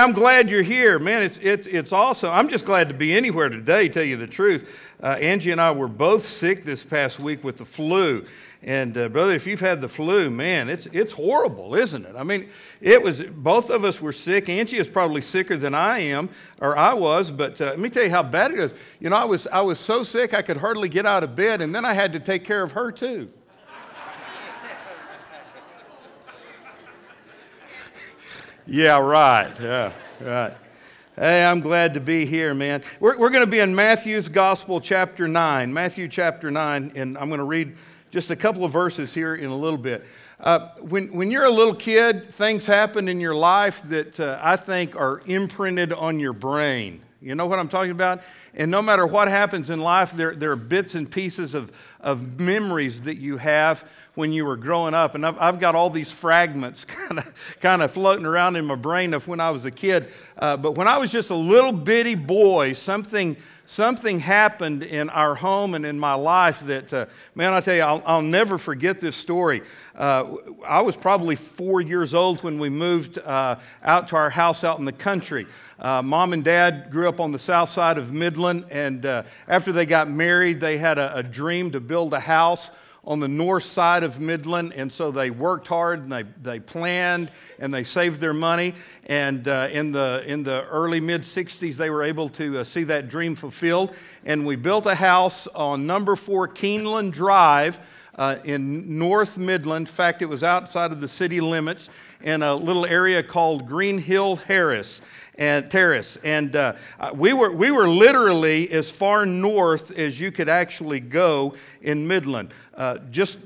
I'm glad you're here, man. It's, it's, it's awesome. I'm just glad to be anywhere today, tell you the truth. Uh, Angie and I were both sick this past week with the flu. And, uh, brother, if you've had the flu, man, it's, it's horrible, isn't it? I mean, it was, both of us were sick. Angie is probably sicker than I am, or I was, but uh, let me tell you how bad it is. You know, I was, I was so sick I could hardly get out of bed, and then I had to take care of her, too. Yeah, right. Yeah, right. Hey, I'm glad to be here, man. We're, we're going to be in Matthew's Gospel, chapter 9. Matthew, chapter 9, and I'm going to read just a couple of verses here in a little bit. Uh, when, when you're a little kid, things happen in your life that uh, I think are imprinted on your brain. You know what I'm talking about? And no matter what happens in life, there, there are bits and pieces of, of memories that you have when you were growing up. And I've, I've got all these fragments kind of kind of floating around in my brain of when I was a kid. Uh, but when I was just a little bitty boy, something something happened in our home and in my life that, uh, man, I tell you, I'll, I'll never forget this story. Uh, I was probably four years old when we moved uh, out to our house out in the country. Uh, mom and dad grew up on the south side of Midland, and uh, after they got married, they had a, a dream to build a house on the north side of Midland, and so they worked hard and they, they planned and they saved their money. And uh, in, the, in the early mid 60s, they were able to uh, see that dream fulfilled. And we built a house on number four Keeneland Drive. Uh, in North Midland. In fact, it was outside of the city limits in a little area called Green Hill Harris and Terrace. And uh, we, were, we were literally as far north as you could actually go in Midland. Uh, just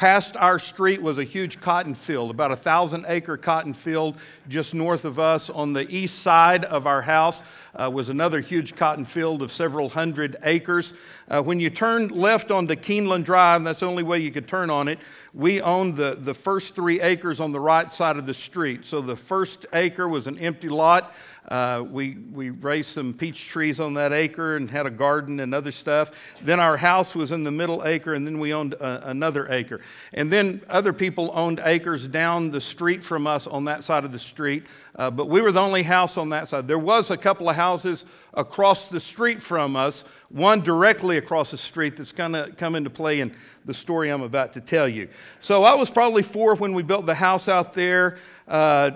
past our street was a huge cotton field, about a thousand acre cotton field just north of us. On the east side of our house uh, was another huge cotton field of several hundred acres. Uh, when you turned left onto Keeneland Drive, that's the only way you could turn on it, we owned the, the first three acres on the right side of the street. So the first acre was an empty lot. Uh, we, we raised some peach trees on that acre and had a garden and other stuff. Then our house was in the middle acre, and then we owned a, another acre. And then other people owned acres down the street from us on that side of the street, uh, but we were the only house on that side. There was a couple of houses across the street from us, one directly across the street that's going to come into play in the story I'm about to tell you. So I was probably four when we built the house out there. Uh,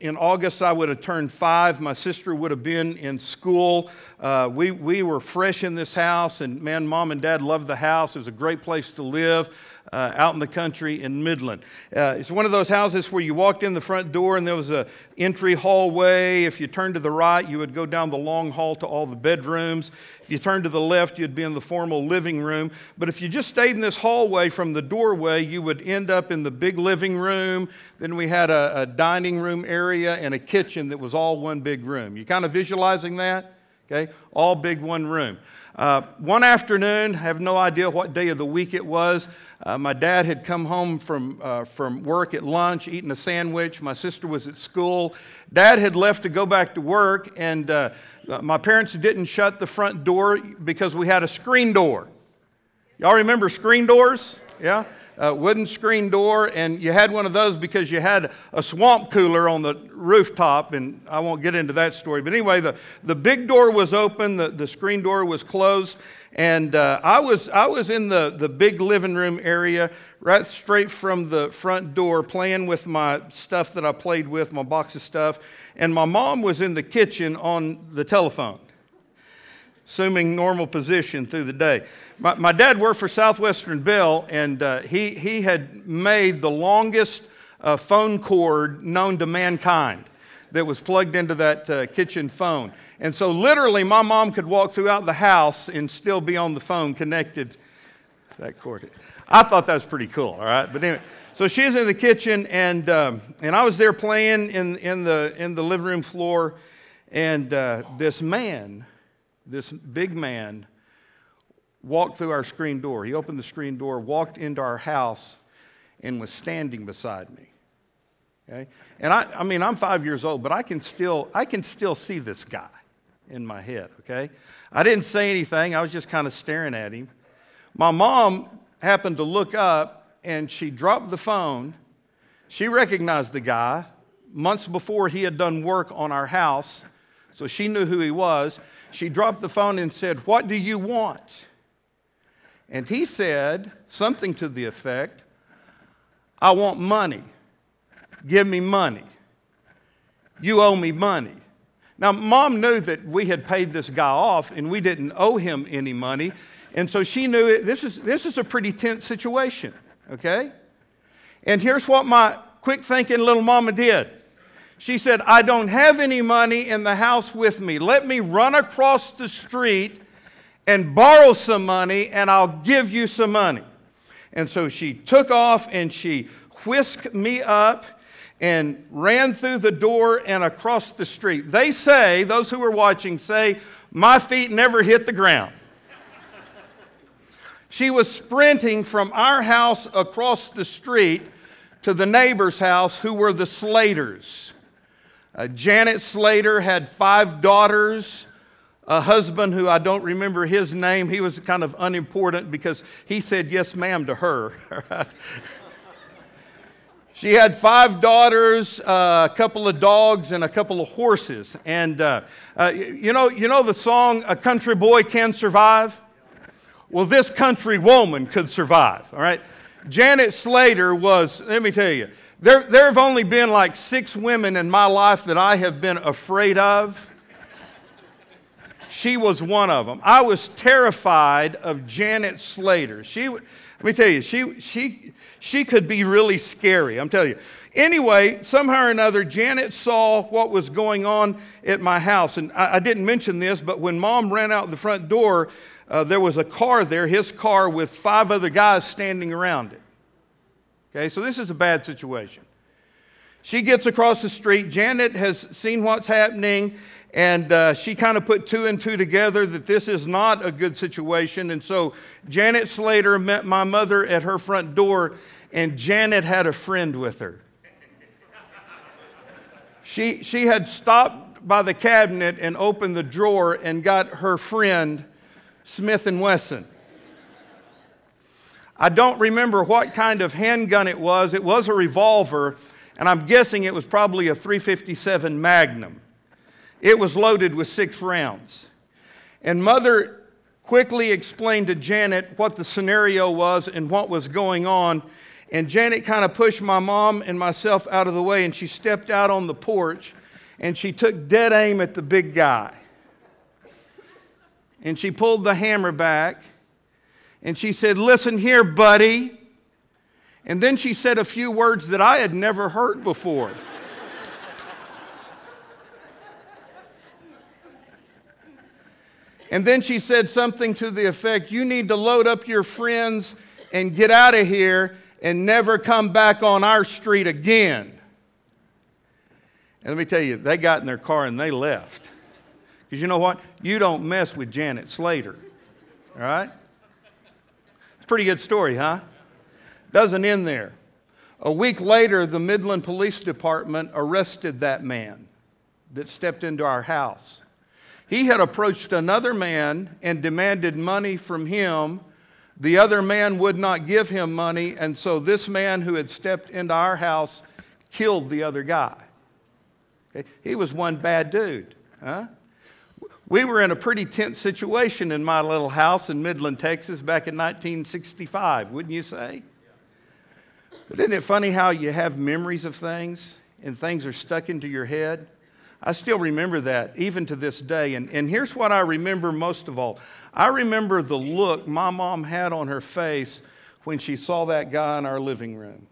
in August, I would have turned five. My sister would have been in school. Uh, we, we were fresh in this house, and man, mom and dad loved the house. It was a great place to live uh, out in the country in Midland. Uh, it's one of those houses where you walked in the front door and there was a entry hallway. If you turned to the right, you would go down the long hall to all the bedrooms. If you turned to the left, you'd be in the formal living room. But if you just stayed in this hallway from the doorway, you would end up in the big living room. Then we had a, a dining room area and a kitchen that was all one big room. You kind of visualizing that? Okay, all big one room. Uh, one afternoon, I have no idea what day of the week it was. Uh, my dad had come home from, uh, from work at lunch, eating a sandwich. My sister was at school. Dad had left to go back to work, and uh, my parents didn't shut the front door because we had a screen door. Y'all remember screen doors? Yeah? Wooden screen door, and you had one of those because you had a swamp cooler on the rooftop, and I won't get into that story. But anyway, the, the big door was open, the, the screen door was closed, and uh, I, was, I was in the, the big living room area, right straight from the front door, playing with my stuff that I played with, my box of stuff. And my mom was in the kitchen on the telephone, assuming normal position through the day. My, my dad worked for Southwestern Bell, and uh, he, he had made the longest uh, phone cord known to mankind that was plugged into that uh, kitchen phone. And so, literally, my mom could walk throughout the house and still be on the phone connected that cord. I thought that was pretty cool, all right? But anyway, so she's in the kitchen, and, um, and I was there playing in, in, the, in the living room floor, and uh, this man, this big man, walked through our screen door. He opened the screen door, walked into our house, and was standing beside me. Okay? And I, I mean, I'm five years old, but I can still, I can still see this guy in my head, okay? I didn't say anything, I was just kind of staring at him. My mom happened to look up and she dropped the phone. She recognized the guy, months before he had done work on our house, so she knew who he was. She dropped the phone and said, What do you want? And he said something to the effect, I want money. Give me money. You owe me money. Now, mom knew that we had paid this guy off and we didn't owe him any money. And so she knew it, this, is, this is a pretty tense situation, okay? And here's what my quick thinking little mama did. She said, I don't have any money in the house with me. Let me run across the street and borrow some money, and I'll give you some money. And so she took off and she whisked me up and ran through the door and across the street. They say, those who were watching say, my feet never hit the ground. she was sprinting from our house across the street to the neighbor's house, who were the Slaters. Uh, Janet Slater had five daughters, a husband who I don't remember his name. He was kind of unimportant because he said yes, ma'am, to her. She had five daughters, uh, a couple of dogs, and a couple of horses. And uh, uh, you, know, you know the song, A Country Boy Can Survive? Well, this country woman could survive, all right? Janet Slater was, let me tell you, there, there have only been like six women in my life that I have been afraid of. She was one of them. I was terrified of Janet Slater. She, let me tell you, she, she, she could be really scary, I'm telling you. Anyway, somehow or another, Janet saw what was going on at my house. And I, I didn't mention this, but when mom ran out the front door, uh, there was a car there, his car, with five other guys standing around it. Okay, so this is a bad situation. She gets across the street. Janet has seen what's happening, and uh, she kind of put two and two together that this is not a good situation. And so Janet Slater met my mother at her front door, and Janet had a friend with her. She, she had stopped by the cabinet and opened the drawer and got her friend, Smith and Wesson. I don't remember what kind of handgun it was. It was a revolver, and I'm guessing it was probably a 357 Magnum. It was loaded with six rounds. And mother quickly explained to Janet what the scenario was and what was going on. And Janet kind of pushed my mom and myself out of the way, and she stepped out on the porch and she took dead aim at the big guy. And she pulled the hammer back and she said, Listen here, buddy. And then she said a few words that I had never heard before. and then she said something to the effect You need to load up your friends and get out of here and never come back on our street again. And let me tell you, they got in their car and they left. Because you know what? You don't mess with Janet Slater. All right? It's a pretty good story, huh? Doesn't end there. A week later, the Midland Police Department arrested that man that stepped into our house. He had approached another man and demanded money from him. The other man would not give him money, and so this man who had stepped into our house killed the other guy. He was one bad dude. Huh? We were in a pretty tense situation in my little house in Midland, Texas back in 1965, wouldn't you say? But isn't it funny how you have memories of things and things are stuck into your head? I still remember that even to this day. And, and here's what I remember most of all I remember the look my mom had on her face when she saw that guy in our living room.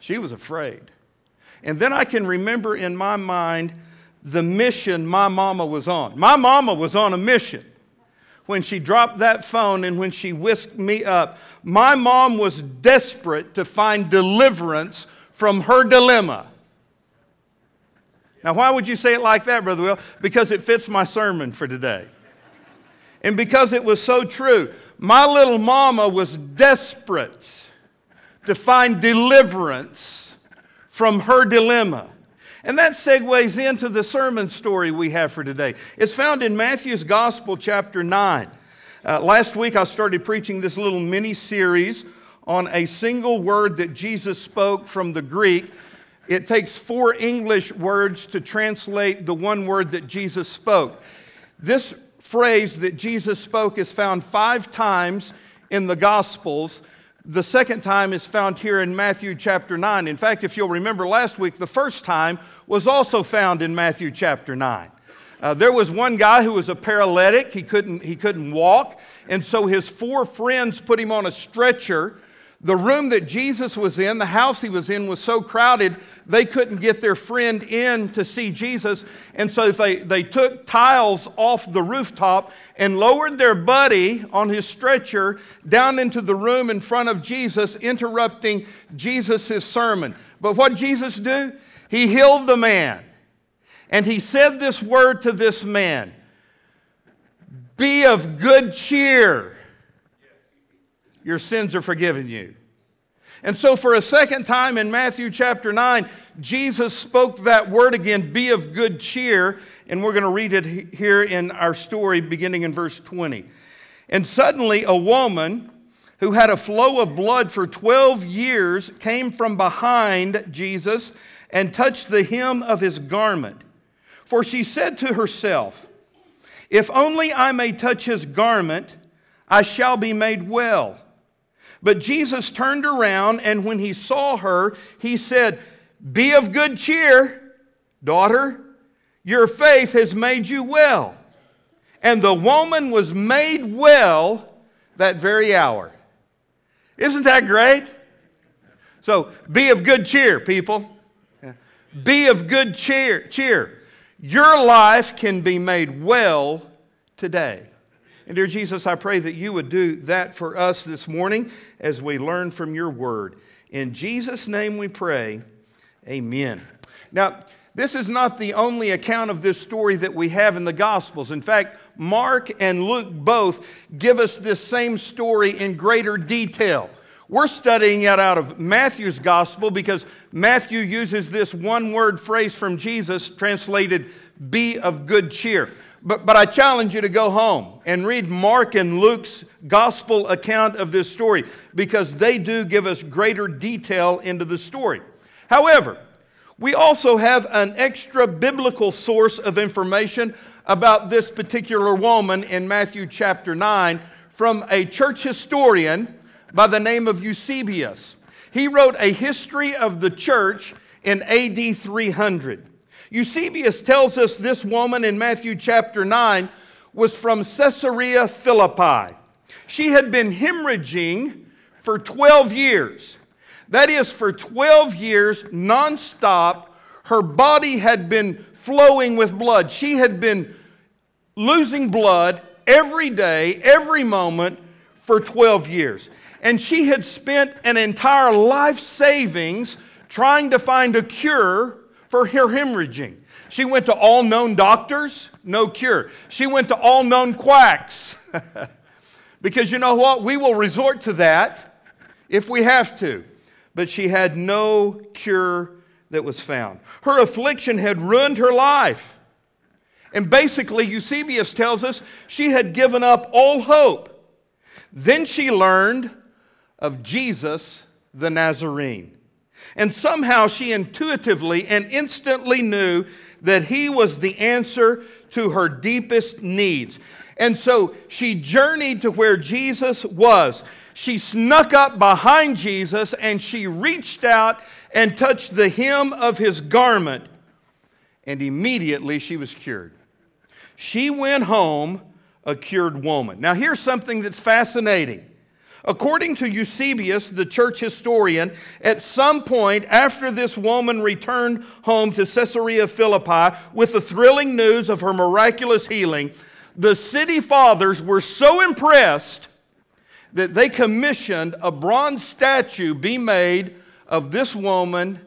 She was afraid. And then I can remember in my mind the mission my mama was on. My mama was on a mission when she dropped that phone and when she whisked me up. My mom was desperate to find deliverance from her dilemma. Now, why would you say it like that, Brother Will? Because it fits my sermon for today. And because it was so true. My little mama was desperate to find deliverance from her dilemma. And that segues into the sermon story we have for today. It's found in Matthew's Gospel, chapter 9. Uh, last week, I started preaching this little mini series on a single word that Jesus spoke from the Greek. it takes four English words to translate the one word that Jesus spoke. This phrase that Jesus spoke is found five times in the Gospels. The second time is found here in Matthew chapter 9. In fact, if you'll remember last week, the first time was also found in Matthew chapter 9. Uh, there was one guy who was a paralytic. He couldn't, he couldn't walk. And so his four friends put him on a stretcher. The room that Jesus was in, the house he was in, was so crowded they couldn't get their friend in to see Jesus. And so they, they took tiles off the rooftop and lowered their buddy on his stretcher down into the room in front of Jesus, interrupting Jesus' sermon. But what Jesus do? He healed the man. And he said this word to this man Be of good cheer. Your sins are forgiven you. And so, for a second time in Matthew chapter 9, Jesus spoke that word again, be of good cheer. And we're going to read it here in our story, beginning in verse 20. And suddenly, a woman who had a flow of blood for 12 years came from behind Jesus and touched the hem of his garment. For she said to herself, If only I may touch his garment, I shall be made well. But Jesus turned around, and when he saw her, he said, Be of good cheer, daughter, your faith has made you well. And the woman was made well that very hour. Isn't that great? So be of good cheer, people. Be of good cheer. cheer. Your life can be made well today. And dear Jesus, I pray that you would do that for us this morning as we learn from your word. In Jesus' name we pray, amen. Now, this is not the only account of this story that we have in the Gospels. In fact, Mark and Luke both give us this same story in greater detail. We're studying it out of Matthew's gospel because Matthew uses this one word phrase from Jesus translated, be of good cheer. But, but I challenge you to go home and read Mark and Luke's gospel account of this story because they do give us greater detail into the story. However, we also have an extra biblical source of information about this particular woman in Matthew chapter 9 from a church historian by the name of Eusebius. He wrote a history of the church in AD 300. Eusebius tells us this woman in Matthew chapter 9 was from Caesarea Philippi. She had been hemorrhaging for 12 years. That is, for 12 years, nonstop, her body had been flowing with blood. She had been losing blood every day, every moment for 12 years and she had spent an entire life savings trying to find a cure for her hemorrhaging. She went to all known doctors, no cure. She went to all known quacks. because you know what? We will resort to that if we have to. But she had no cure that was found. Her affliction had ruined her life. And basically, Eusebius tells us she had given up all hope. Then she learned of Jesus the Nazarene. And somehow she intuitively and instantly knew that he was the answer to her deepest needs. And so she journeyed to where Jesus was. She snuck up behind Jesus and she reached out and touched the hem of his garment. And immediately she was cured. She went home a cured woman. Now, here's something that's fascinating. According to Eusebius, the church historian, at some point after this woman returned home to Caesarea Philippi with the thrilling news of her miraculous healing, the city fathers were so impressed that they commissioned a bronze statue be made of this woman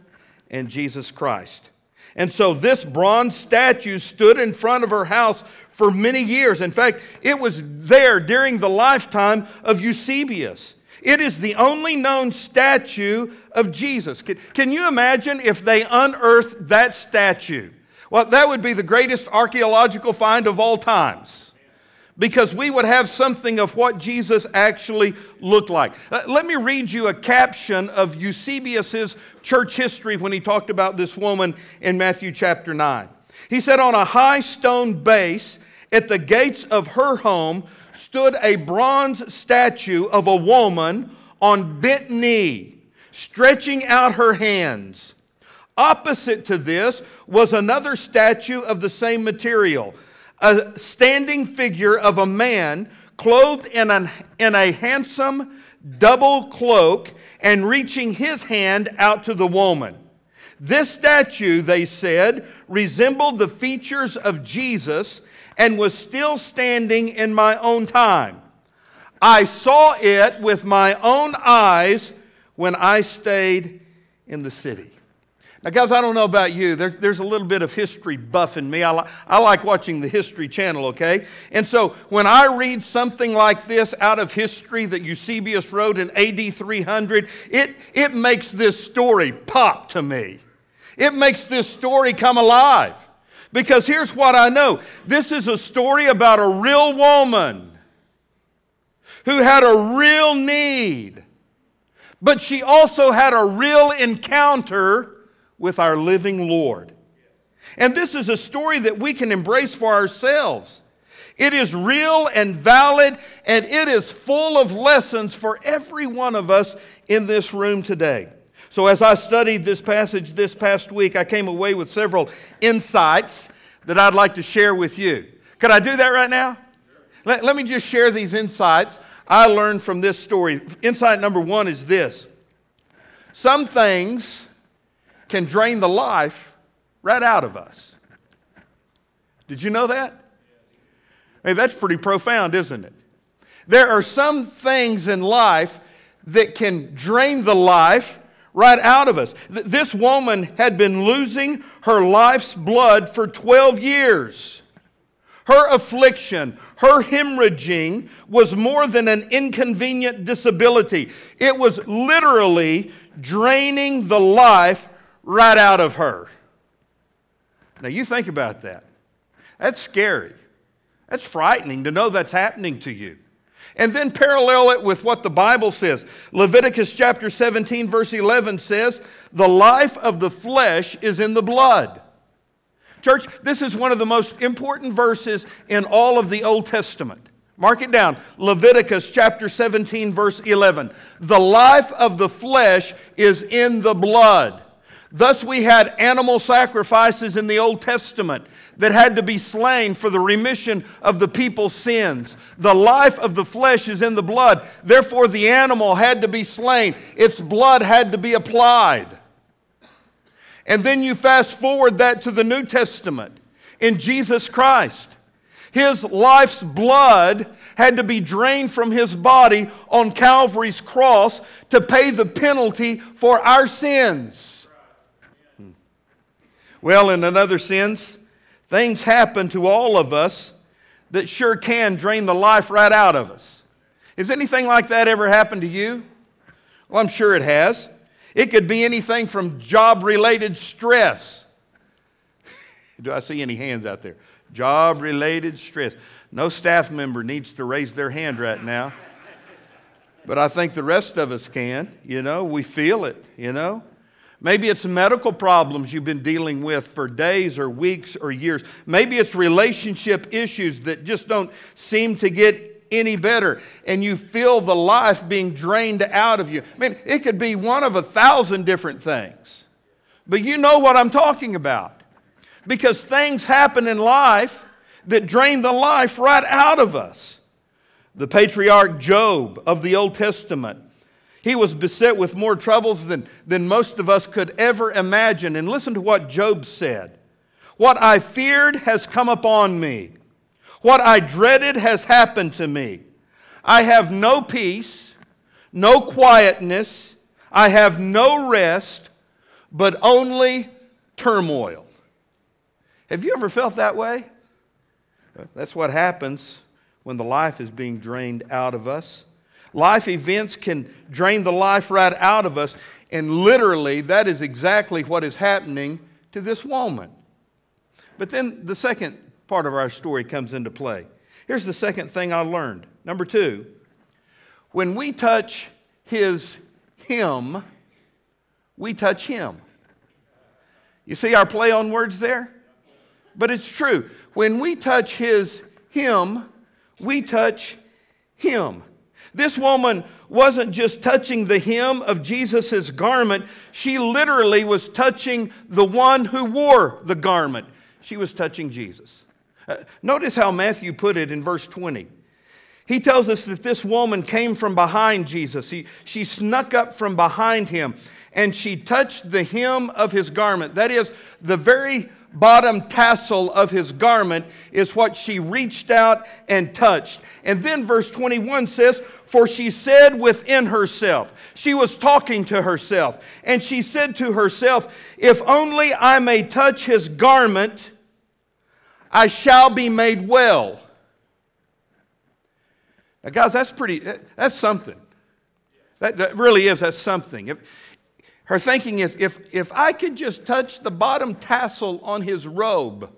and Jesus Christ. And so this bronze statue stood in front of her house for many years. In fact, it was there during the lifetime of Eusebius. It is the only known statue of Jesus. Can, can, you imagine if they unearthed that statue? Well, that would be the greatest archaeological find of all times. Because we would have something of what Jesus actually looked like. Uh, let me read you a caption of Eusebius's church history when he talked about this woman in Matthew chapter 9. He said, On a high stone base at the gates of her home stood a bronze statue of a woman on bent knee, stretching out her hands. Opposite to this was another statue of the same material a standing figure of a man clothed in, in a handsome double cloak and reaching his hand out to the woman. This statue, they said, resembled the features of Jesus and was still standing in my own time. I saw it with my own eyes when I stayed in the city. Now, guys, I don't know about you. There, there's a little bit of history buff in me. I, li- I like watching the History Channel, okay? And so when I read something like this out of history that Eusebius wrote in AD 300, it, it makes this story pop to me. It makes this story come alive. Because here's what I know this is a story about a real woman who had a real need, but she also had a real encounter with our living Lord. And this is a story that we can embrace for ourselves. It is real and valid, and it is full of lessons for every one of us in this room today. So, as I studied this passage this past week, I came away with several insights that I'd like to share with you. Could I do that right now? Let, let me just share these insights I learned from this story. Insight number one is this some things can drain the life right out of us. Did you know that? Hey, that's pretty profound, isn't it? There are some things in life that can drain the life right out of us. This woman had been losing her life's blood for 12 years. Her affliction, her hemorrhaging was more than an inconvenient disability. It was literally draining the life right out of her. Now, you think about that. That's scary. That's frightening to know that's happening to you. And then parallel it with what the Bible says. Leviticus chapter 17, verse 11 says, The life of the flesh is in the blood. Church, this is one of the most important verses in all of the Old Testament. Mark it down. Leviticus chapter 17, verse 11. The life of the flesh is in the blood. Thus, we had animal sacrifices in the Old Testament that had to be slain for the remission of the people's sins. The life of the flesh is in the blood. Therefore, the animal had to be slain, its blood had to be applied. And then you fast forward that to the New Testament in Jesus Christ. His life's blood had to be drained from his body on Calvary's cross to pay the penalty for our sins. Well, in another sense, things happen to all of us that sure can drain the life right out of us. Has anything like that ever happened to you? Well, I'm sure it has. It could be anything from job related stress. Do I see any hands out there? Job related stress. No staff member needs to raise their hand right now. But I think the rest of us can. You know, we feel it, you know. Maybe it's medical problems you've been dealing with for days or weeks or years. Maybe it's relationship issues that just don't seem to get any better and you feel the life being drained out of you. I mean, it could be one of a thousand different things. But you know what I'm talking about. Because things happen in life that drain the life right out of us. The patriarch Job of the Old Testament he was beset with more troubles than, than most of us could ever imagine. And listen to what Job said What I feared has come upon me, what I dreaded has happened to me. I have no peace, no quietness, I have no rest, but only turmoil. Have you ever felt that way? That's what happens when the life is being drained out of us. Life events can drain the life right out of us. And literally, that is exactly what is happening to this woman. But then the second part of our story comes into play. Here's the second thing I learned. Number two, when we touch his hem, we touch him. You see our play on words there? But it's true. When we touch his hem, we touch him. This woman wasn't just touching the hem of Jesus' garment, she literally was touching the one who wore the garment. She was touching Jesus. Uh, notice how Matthew put it in verse 20. He tells us that this woman came from behind Jesus. He, she snuck up from behind him and she touched the hem of his garment. That is, the very bottom tassel of his garment is what she reached out and touched. And then verse 21 says, For she said within herself, she was talking to herself, and she said to herself, If only I may touch his garment, I shall be made well. Now, guys, that's pretty, that's something. That, that really is, that's something. If, her thinking is if, if I could just touch the bottom tassel on his robe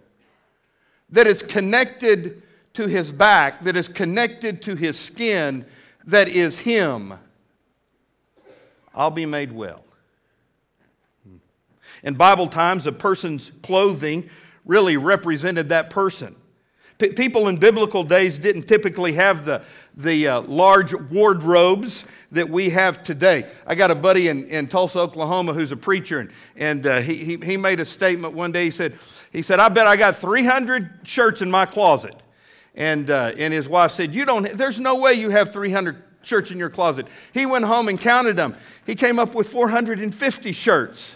that is connected to his back, that is connected to his skin, that is him, I'll be made well. In Bible times, a person's clothing really represented that person. P- people in biblical days didn't typically have the, the uh, large wardrobes that we have today. I got a buddy in, in Tulsa, Oklahoma, who's a preacher, and, and uh, he, he, made a statement one day. He said, he said, I bet I got 300 shirts in my closet. And, uh, and his wife said, you don't, there's no way you have 300 shirts in your closet. He went home and counted them. He came up with 450 shirts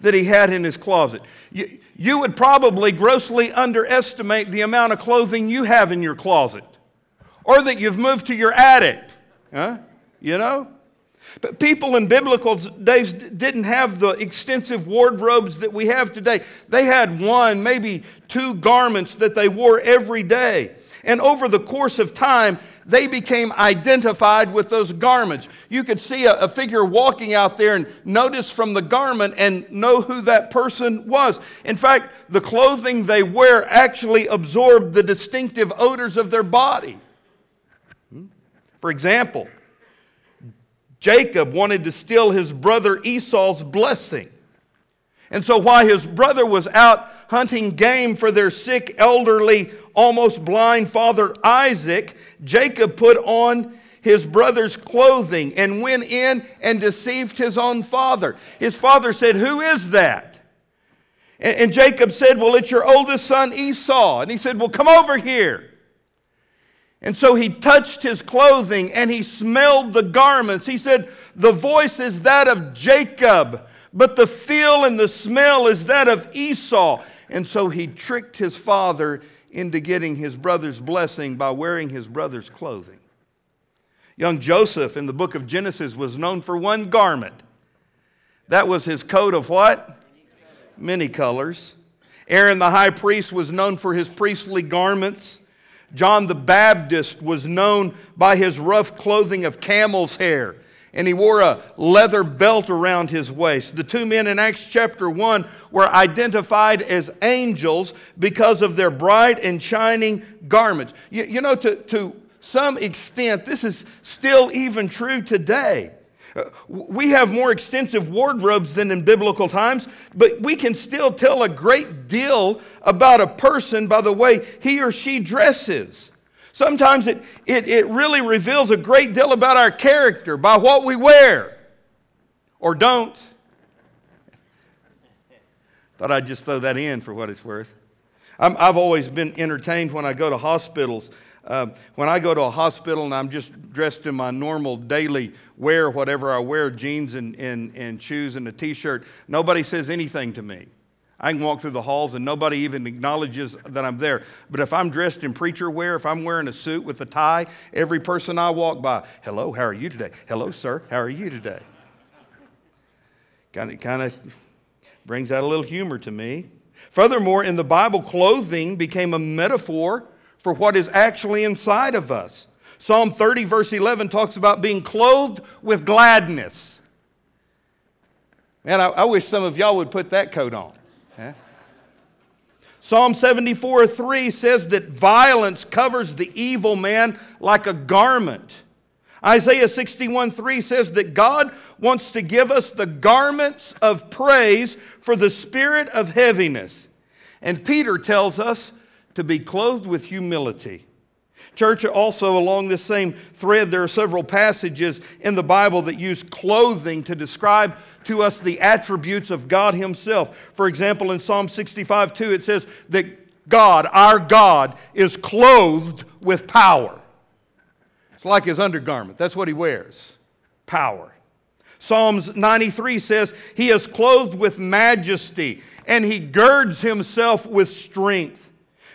that he had in his closet. You, you would probably grossly underestimate the amount of clothing you have in your closet or that you've moved to your attic. Huh? You know? But people in biblical days didn't have the extensive wardrobes that we have today. They had one, maybe two garments that they wore every day. And over the course of time, they became identified with those garments. You could see a, a, figure walking out there and notice from the garment and know who that person was. In fact, the clothing they wear actually absorbed the distinctive odors of their body. For example, Jacob wanted to steal his brother Esau's blessing. And so while his brother was out hunting game for their sick, elderly, almost blind father Isaac, Jacob put on his brother's clothing and went in and deceived his own father. His father said, Who is that? And, and Jacob said, Well, it's your oldest son Esau. And he said, Well, come over here. And so he touched his clothing and he smelled the garments. He said, The voice is that of Jacob, but the feel and the smell is that of Esau. And so he tricked his father into getting his brother's blessing by wearing his brother's clothing. Young Joseph in the book of Genesis was known for one garment. That was his coat of what? Many colors. Aaron the high priest was known for his priestly garments. John the Baptist was known by his rough clothing of camel's hair and he wore a leather belt around his waist. The two men in Acts chapter 1 were identified as angels because of their bright and shining garments. You, you know, to, to some extent, this is still even true today. Uh, we have more extensive wardrobes than in biblical times, but we can still tell a great deal about a person by the way he or she dresses. Sometimes it, it, it really reveals a great deal about our character by what we wear or don't. Thought I'd just throw that in for what it's worth. i have always been entertained when I go to hospitals. Uh, when I go to a hospital and I'm just dressed in my normal daily wear, whatever I wear, jeans and, and, and shoes and a t shirt, nobody says anything to me. I can walk through the halls and nobody even acknowledges that I'm there. But if I'm dressed in preacher wear, if I'm wearing a suit with a tie, every person I walk by, hello, how are you today? Hello, sir, how are you today? Kind of, kind of brings out a little humor to me. Furthermore, in the Bible, clothing became a metaphor for what is actually inside of us. Psalm 30, verse 11, talks about being clothed with gladness. Man, I, I wish some of y'all would put that coat on. Psalm 74 3 says that violence covers the evil man like a garment. Isaiah 61 3 says that God wants to give us the garments of praise for the spirit of heaviness. And Peter tells us to be clothed with humility. Church, also along this same thread, there are several passages in the Bible that use clothing to describe to us the attributes of God Himself. For example, in Psalm 65 2, it says that God, our God, is clothed with power. It's like his undergarment. That's what he wears power. Psalms 93 says, He is clothed with majesty and he girds himself with strength.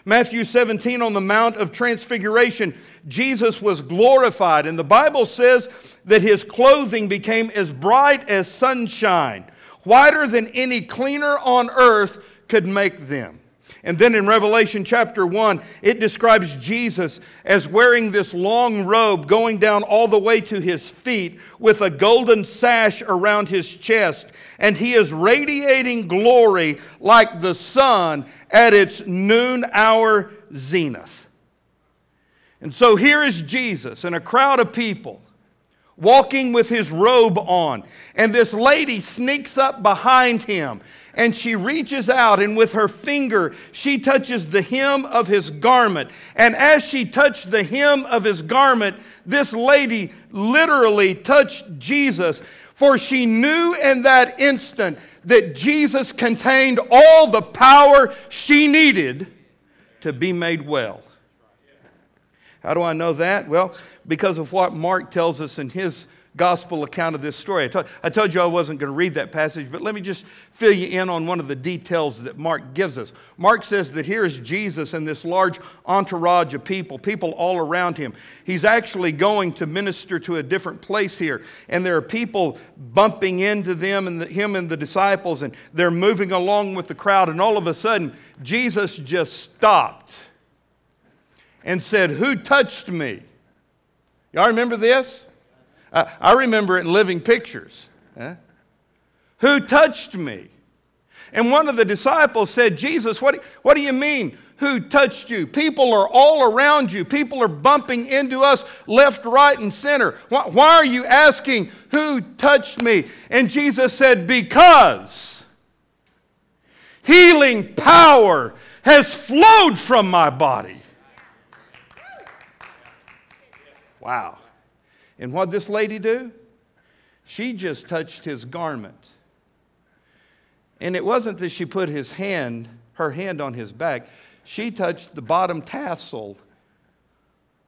Matthew 17 on the Mount of Transfiguration, Jesus was glorified, and the Bible says that his clothing became as bright as sunshine, whiter than any cleaner on earth could make them. And then in Revelation chapter 1, it describes Jesus as wearing this long robe going down all the way to his feet with a golden sash around his chest. And he is radiating glory like the sun at its noon hour zenith. And so here is Jesus and a crowd of people walking with his robe on. And this lady sneaks up behind him and she reaches out and with her finger she touches the hem of his garment. And as she touched the hem of his garment, this lady literally touched Jesus, for she knew in that instant that Jesus contained all the power she needed to be made well. How do I know that? Well, because of what Mark tells us in his gospel account of this story. I told, you I wasn't going to read that passage, but let me just fill you in on one of the details that Mark gives us. Mark says that here is Jesus and this large entourage of people, people all around him. He's actually going to minister to a different place here, and there are people bumping into them and the, him and the disciples, and they're moving along with the crowd, and all of a sudden, Jesus just stopped and said, Who touched me? Y'all remember this? I remember it in living pictures. Huh? Who touched me? And one of the disciples said, Jesus, what, what do you mean? Who touched you? People are all around you. People are bumping into us left, right, and center. Why, why are you asking, Who touched me? And Jesus said, Because healing power has flowed from my body. Wow. And what did this lady do? She just touched his garment. And it wasn't that she put his hand, her hand on his back. She touched the bottom tassel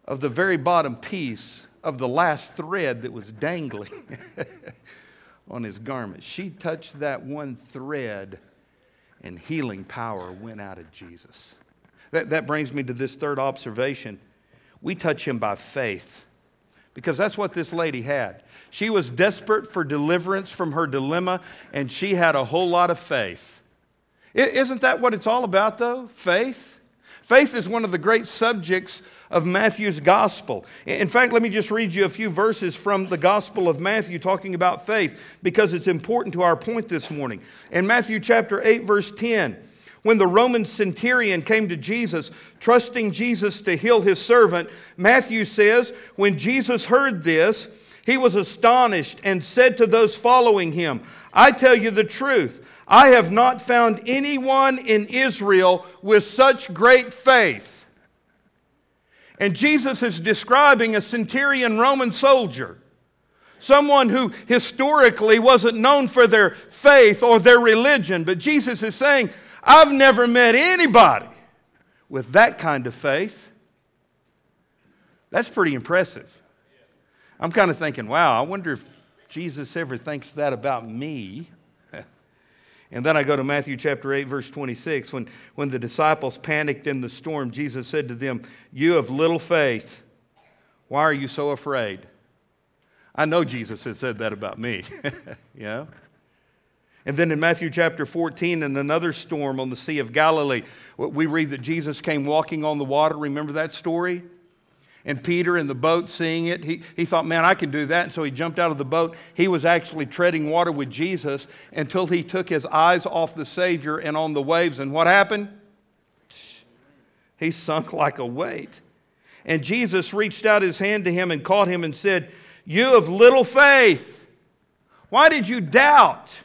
of the very bottom piece of the last thread that was dangling on his garment. She touched that one thread, and healing power went out of Jesus. That, that brings me to this third observation. We touch him by faith because that's what this lady had. She was desperate for deliverance from her dilemma, and she had a whole lot of faith. Isn't that what it's all about, though? Faith? Faith is one of the great subjects of Matthew's gospel. In fact, let me just read you a few verses from the gospel of Matthew talking about faith because it's important to our point this morning. In Matthew chapter 8, verse 10, when the Roman centurion came to Jesus, trusting Jesus to heal his servant, Matthew says, when Jesus heard this, he was astonished and said to those following him, I tell you the truth, I have not found anyone in Israel with such great faith. And Jesus is describing a centurion Roman soldier someone who historically wasn't known for their faith or their religion. But Jesus is saying, I've never met anybody with that kind of faith. That's pretty impressive. I'm kind of thinking, wow, I wonder if Jesus ever thinks that about me. and then I go to Matthew chapter 8, verse 26. When, when the disciples panicked in the storm, Jesus said to them, You have little faith. Why are you so afraid? I know Jesus had said that about me. yeah. And then in Matthew chapter 14, in another storm on the Sea of Galilee, we read that Jesus came walking on the water. Remember that story? And Peter in the boat seeing it, he, he thought, man, I can do that. And so he jumped out of the boat. He was actually treading water with Jesus until he took his eyes off the Savior and on the waves. And what happened? He sunk like a weight. And Jesus reached out his hand to him and caught him and said, You have little faith. Why did you doubt?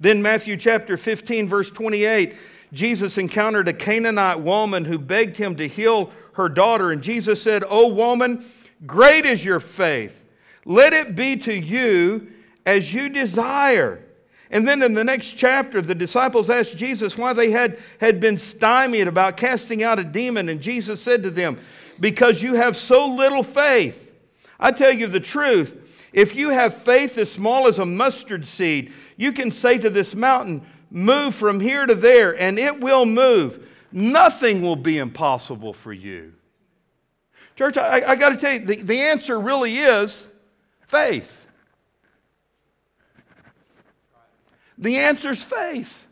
Then, Matthew chapter 15, verse 28, Jesus encountered a Canaanite woman who begged him to heal her daughter. And Jesus said, O woman, great is your faith. Let it be to you as you desire. And then in the next chapter, the disciples asked Jesus why they had, had been stymied about casting out a demon. And Jesus said to them, Because you have so little faith. I tell you the truth. If you have faith as small as a mustard seed, you can say to this mountain, Move from here to there, and it will move. Nothing will be impossible for you. Church, I, I got to tell you, the, the answer really is faith. The answer is faith.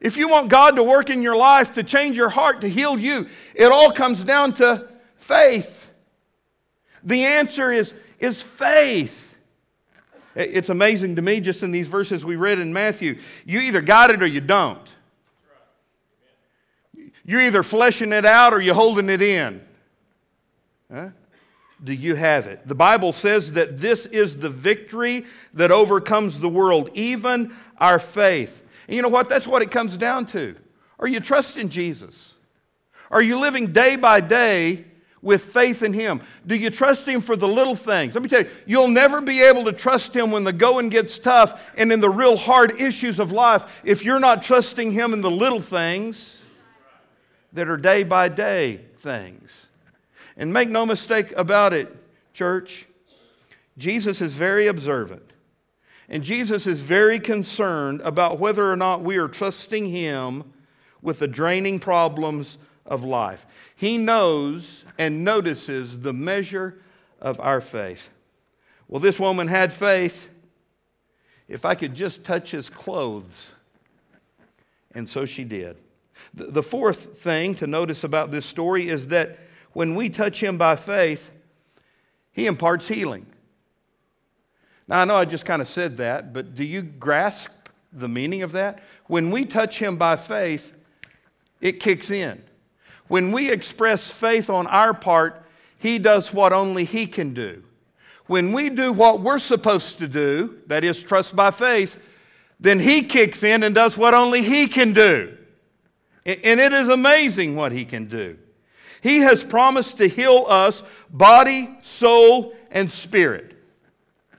If you want God to work in your life, to change your heart, to heal you, it all comes down to faith. The answer is, is faith. It's amazing to me, just in these verses we read in Matthew, you either got it or you don't. You're either fleshing it out or you're holding it in. Huh? do you have it? The Bible says that this is the victory that overcomes the world, even our faith. And you know what? That's what it comes down to. Are you trusting Jesus? Are you living day by day with faith in Him? Do you trust Him for the little things? Let me tell you, you'll never be able to trust Him when the going gets tough and in the real hard issues of life if you're not trusting Him in the little things that are day by day things. And make no mistake about it, church, Jesus is very observant. And Jesus is very concerned about whether or not we are trusting Him with the draining problems of life. He knows and notices the measure of our faith. Well, this woman had faith. If I could just touch his clothes. And so she did. The fourth thing to notice about this story is that when we touch Him by faith, He imparts healing. Now, I know I just kind of said that, but do you grasp the meaning of that? When we touch Him by faith, it kicks in. When we express faith on our part, He does what only He can do. When we do what we're supposed to do, that is, trust by faith, then He kicks in and does what only He can do. And it is amazing what He can do. He has promised to heal us body, soul, and spirit.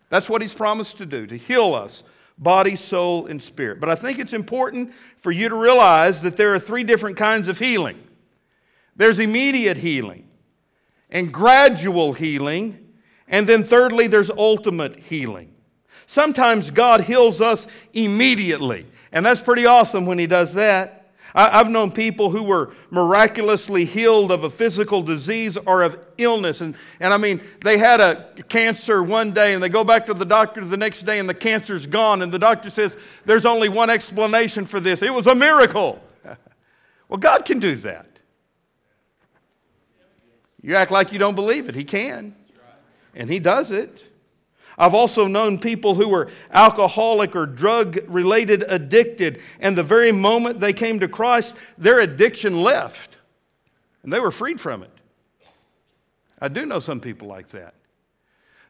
That's what He's promised to do, to heal us body, soul, and spirit. But I think it's important for you to realize that there are three different kinds of healing there's immediate healing, and gradual healing, and then thirdly, there's ultimate healing. Sometimes God heals us immediately, and that's pretty awesome when He does that. I've known people who were miraculously healed of a physical disease or of illness. And, and I mean, they had a cancer one day and they go back to the doctor the next day and the cancer's gone. And the doctor says, There's only one explanation for this it was a miracle. well, God can do that. You act like you don't believe it. He can. And He does it. I've also known people who were alcoholic or drug related addicted, and the very moment they came to Christ, their addiction left and they were freed from it. I do know some people like that.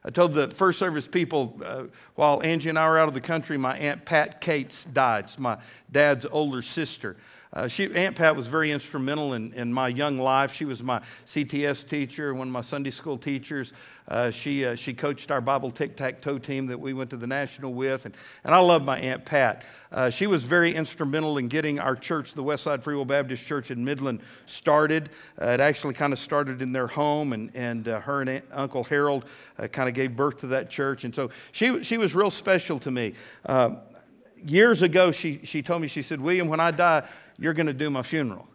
I told the first service people uh, while Angie and I were out of the country, my Aunt Pat Cates died. It's my dad's older sister. Uh, she, Aunt Pat was very instrumental in, in my young life. She was my CTS teacher, one of my Sunday school teachers. Uh, she, uh, she coached our Bible tic tac toe team that we went to the national with. And, and I love my Aunt Pat. Uh, she was very instrumental in getting our church, the Westside Free Will Baptist Church in Midland, started. Uh, it actually kind of started in their home, and, and uh, her and Aunt, Uncle Harold kind of gave birth to that church. And so she, she was real special to me years ago, she, she told me, she said, William, when I die, you're going to do my funeral.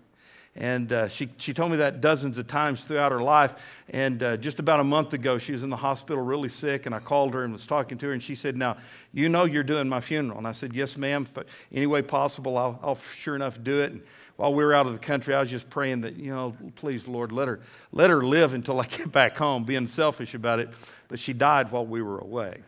And uh, she, she told me that dozens of times throughout her life. And uh, just about a month ago, she was in the hospital really sick, and I called her and was talking to her, and she said, Now, you know you're doing my funeral. And I said, Yes, ma'am. If any way possible, I'll, I'll sure enough do it. And while we were out of the country, I was just praying that, you know, please, Lord, let her, let her live until I get back home, being selfish about it. But she died while we were away.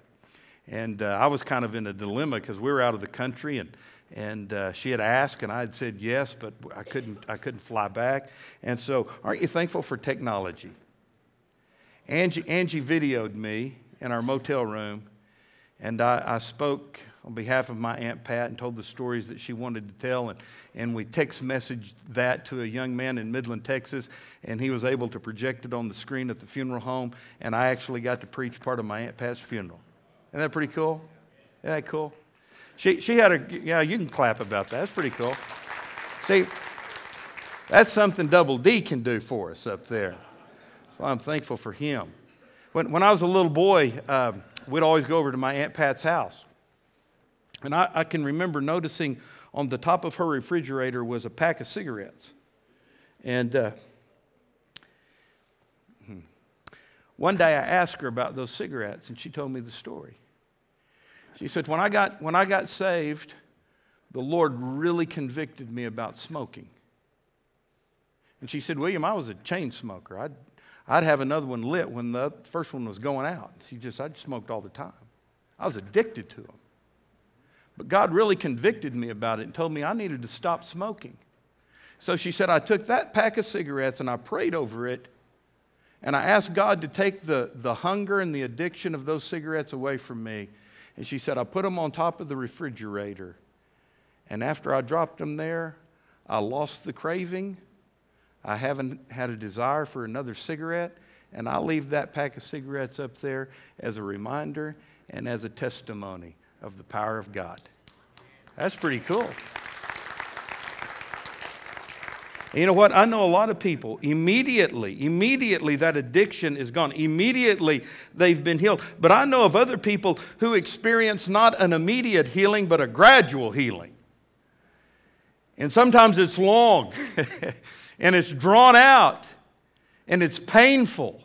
And uh, I was kind of in a dilemma because we were out of the country and And uh, she had asked, and I had said yes, but I couldn't, I couldn't fly back. And so, aren't you thankful for technology? Angie, Angie videoed me in our motel room, and I, I spoke on behalf of my Aunt Pat and told the stories that she wanted to tell. And, and we text messaged that to a young man in Midland, Texas, and he was able to project it on the screen at the funeral home. And I actually got to preach part of my Aunt Pat's funeral. Isn't that pretty cool? Isn't that cool? She, she had a, yeah, you can clap about that. That's pretty cool. See, that's something Double D can do for us up there. So I'm thankful for him. When, when I was a little boy, uh, we'd always go over to my Aunt Pat's house. And I, I can remember noticing on the top of her refrigerator was a pack of cigarettes. And uh, hmm. one day I asked her about those cigarettes, and she told me the story. She said, When I got, when I got saved, the Lord really convicted me about smoking. And she said, William, I was a chain smoker. I'd, I'd have another one lit when the first one was going out. She just, I smoked all the time. I was addicted to them. But God really convicted me about it and told me I needed to stop smoking. So she said, I took that pack of cigarettes and I prayed over it. And I asked God to take the, the hunger and the addiction of those cigarettes away from me. And she said, I put them on top of the refrigerator. And after I dropped them there, I lost the craving. I haven't had a desire for another cigarette. And I leave that pack of cigarettes up there as a reminder and as a testimony of the power of God. That's pretty cool. You know what? I know a lot of people, immediately, immediately that addiction is gone. Immediately they've been healed. But I know of other people who experience not an immediate healing, but a gradual healing. And sometimes it's long, and it's drawn out, and it's painful.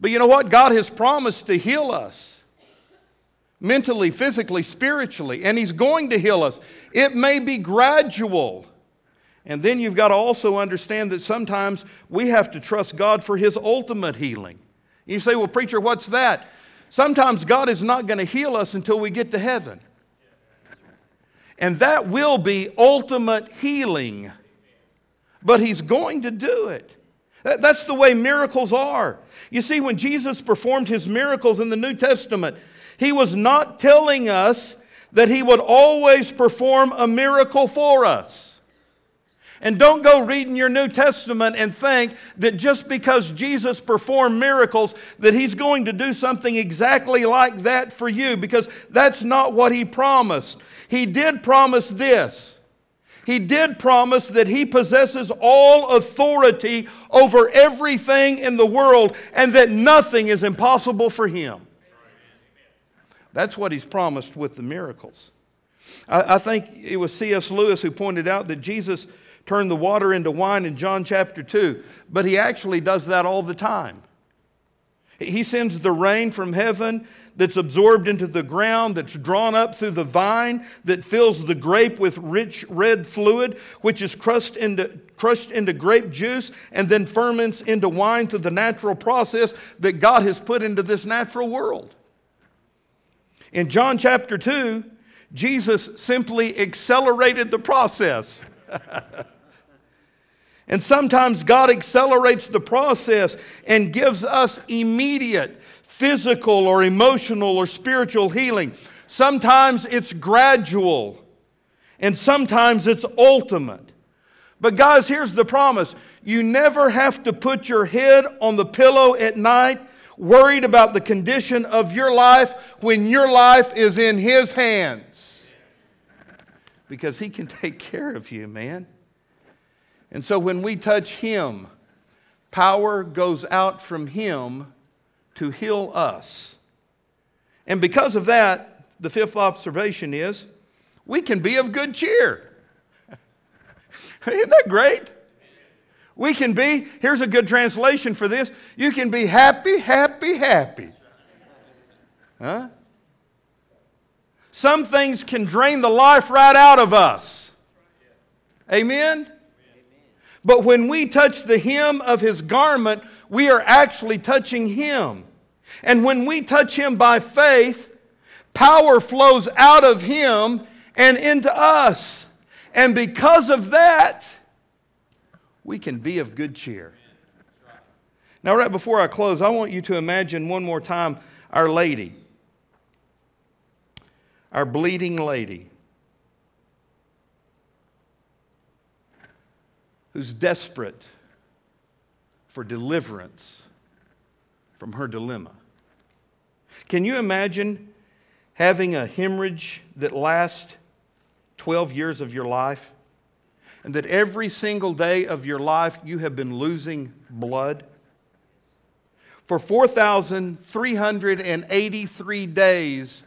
But you know what? God has promised to heal us mentally, physically, spiritually, and He's going to heal us. It may be gradual. And then you've got to also understand that sometimes we have to trust God for His ultimate healing. You say, well, preacher, what's that? Sometimes God is not going to heal us until we get to heaven. And that will be ultimate healing. But He's going to do it. That's the way miracles are. You see, when Jesus performed His miracles in the New Testament, he was not telling us that He would always perform a miracle for us. And don't go reading your New Testament and think that just because Jesus performed miracles that he's going to do something exactly like that for you because that's not what he promised. He did promise this. He did promise that he possesses all authority over everything in the world and that nothing is impossible for him. That's what he's promised with the miracles. I, think it was C.S. Lewis who pointed out that Jesus turned the water into wine in John chapter 2, but he actually does that all the time. He sends the rain from heaven that's absorbed into the ground, that's drawn up through the vine, that fills the grape with rich red fluid, which is crushed into, crushed into grape juice and then ferments into wine through the natural process that God has put into this natural world. In John chapter 2, Jesus simply accelerated the process. and sometimes God accelerates the process and gives us immediate physical or emotional or spiritual healing. Sometimes it's gradual, and sometimes it's ultimate. But, guys, here's the promise you never have to put your head on the pillow at night worried about the condition of your life when your life is in His hands. Because He can take care of you, man. And so when we touch Him, power goes out from Him to heal us. And because of that, the fifth observation is we can be of good cheer. Isn't that great? We can be, here's a good translation for this you can be happy, happy, happy. Huh? Some things can drain the life right out of us. Amen? But when we touch the hem of his garment, we are actually touching him. And when we touch him by faith, power flows out of him and into us. And because of that, we can be of good cheer. Now, right before I close, I want you to imagine one more time Our Lady, our bleeding lady, who's desperate for deliverance from her dilemma. Can you imagine having a hemorrhage that lasts 12 years of your life? And that every single day of your life you have been losing blood? For 4,383 days,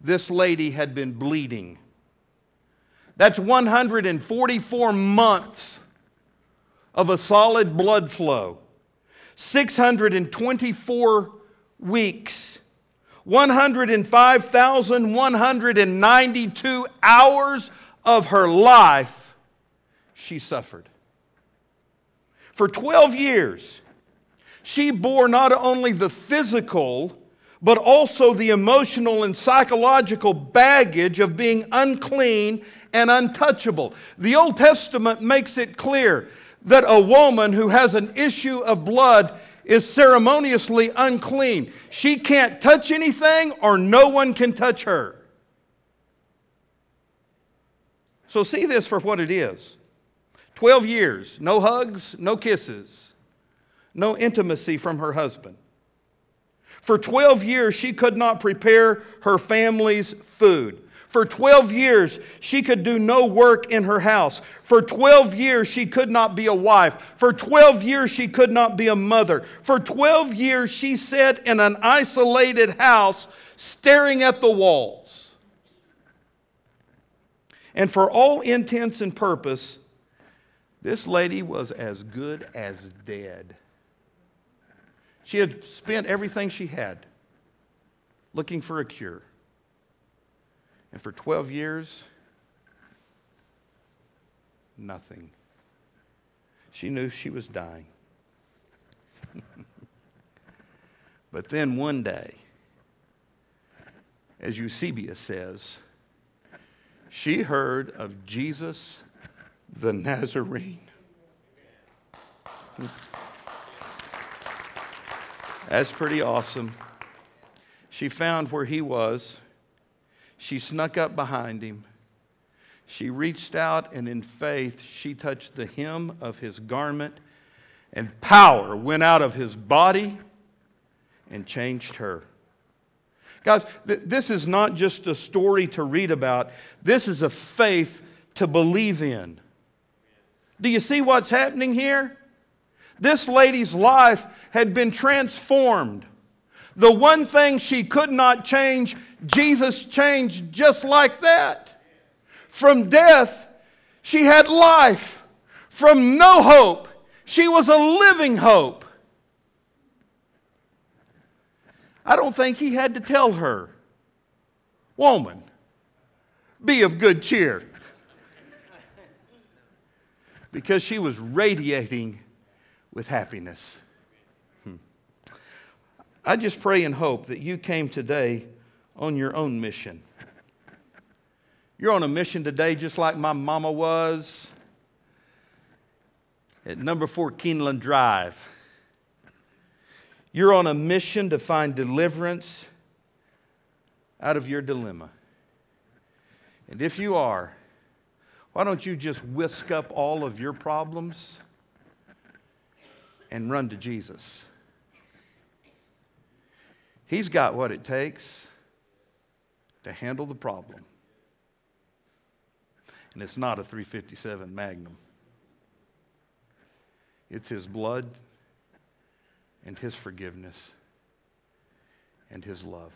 this lady had been bleeding. That's 144 months of a solid blood flow. 624 weeks, 105,192 hours of her life, she suffered. For 12 years, she bore not only the physical, but also the emotional and psychological baggage of being unclean and untouchable. The Old Testament makes it clear that a woman who has an issue of blood is ceremoniously unclean. She can't touch anything, or no one can touch her. So, see this for what it is 12 years, no hugs, no kisses, no intimacy from her husband. For 12 years, she could not prepare her family's food. For 12 years, she could do no work in her house. For 12 years, she could not be a wife. For 12 years, she could not be a mother. For 12 years, she sat in an isolated house staring at the walls. And for all intents and purpose, this lady was as good as dead. She had spent everything she had looking for a cure. And for 12 years, nothing. She knew she was dying. but then one day, as Eusebius says, she heard of Jesus the Nazarene. That's pretty awesome. She found where he was she snuck up behind him. She reached out, and in faith, she touched the hem of his garment, and power went out of his body and changed her. Guys, th- this is not just a story to read about, this is a faith to believe in. Do you see what's happening here? This lady's life had been transformed. The one thing she could not change, Jesus changed just like that. From death, she had life. From no hope, she was a living hope. I don't think he had to tell her, Woman, be of good cheer. Because she was radiating with happiness. I just pray and hope that you came today on your own mission. You're on a mission today, just like my mama was at number four Keeneland Drive. You're on a mission to find deliverance out of your dilemma. And if you are, why don't you just whisk up all of your problems and run to Jesus? He's got what it takes to handle the problem. And it's not a 357 Magnum, it's His blood and His forgiveness and His love.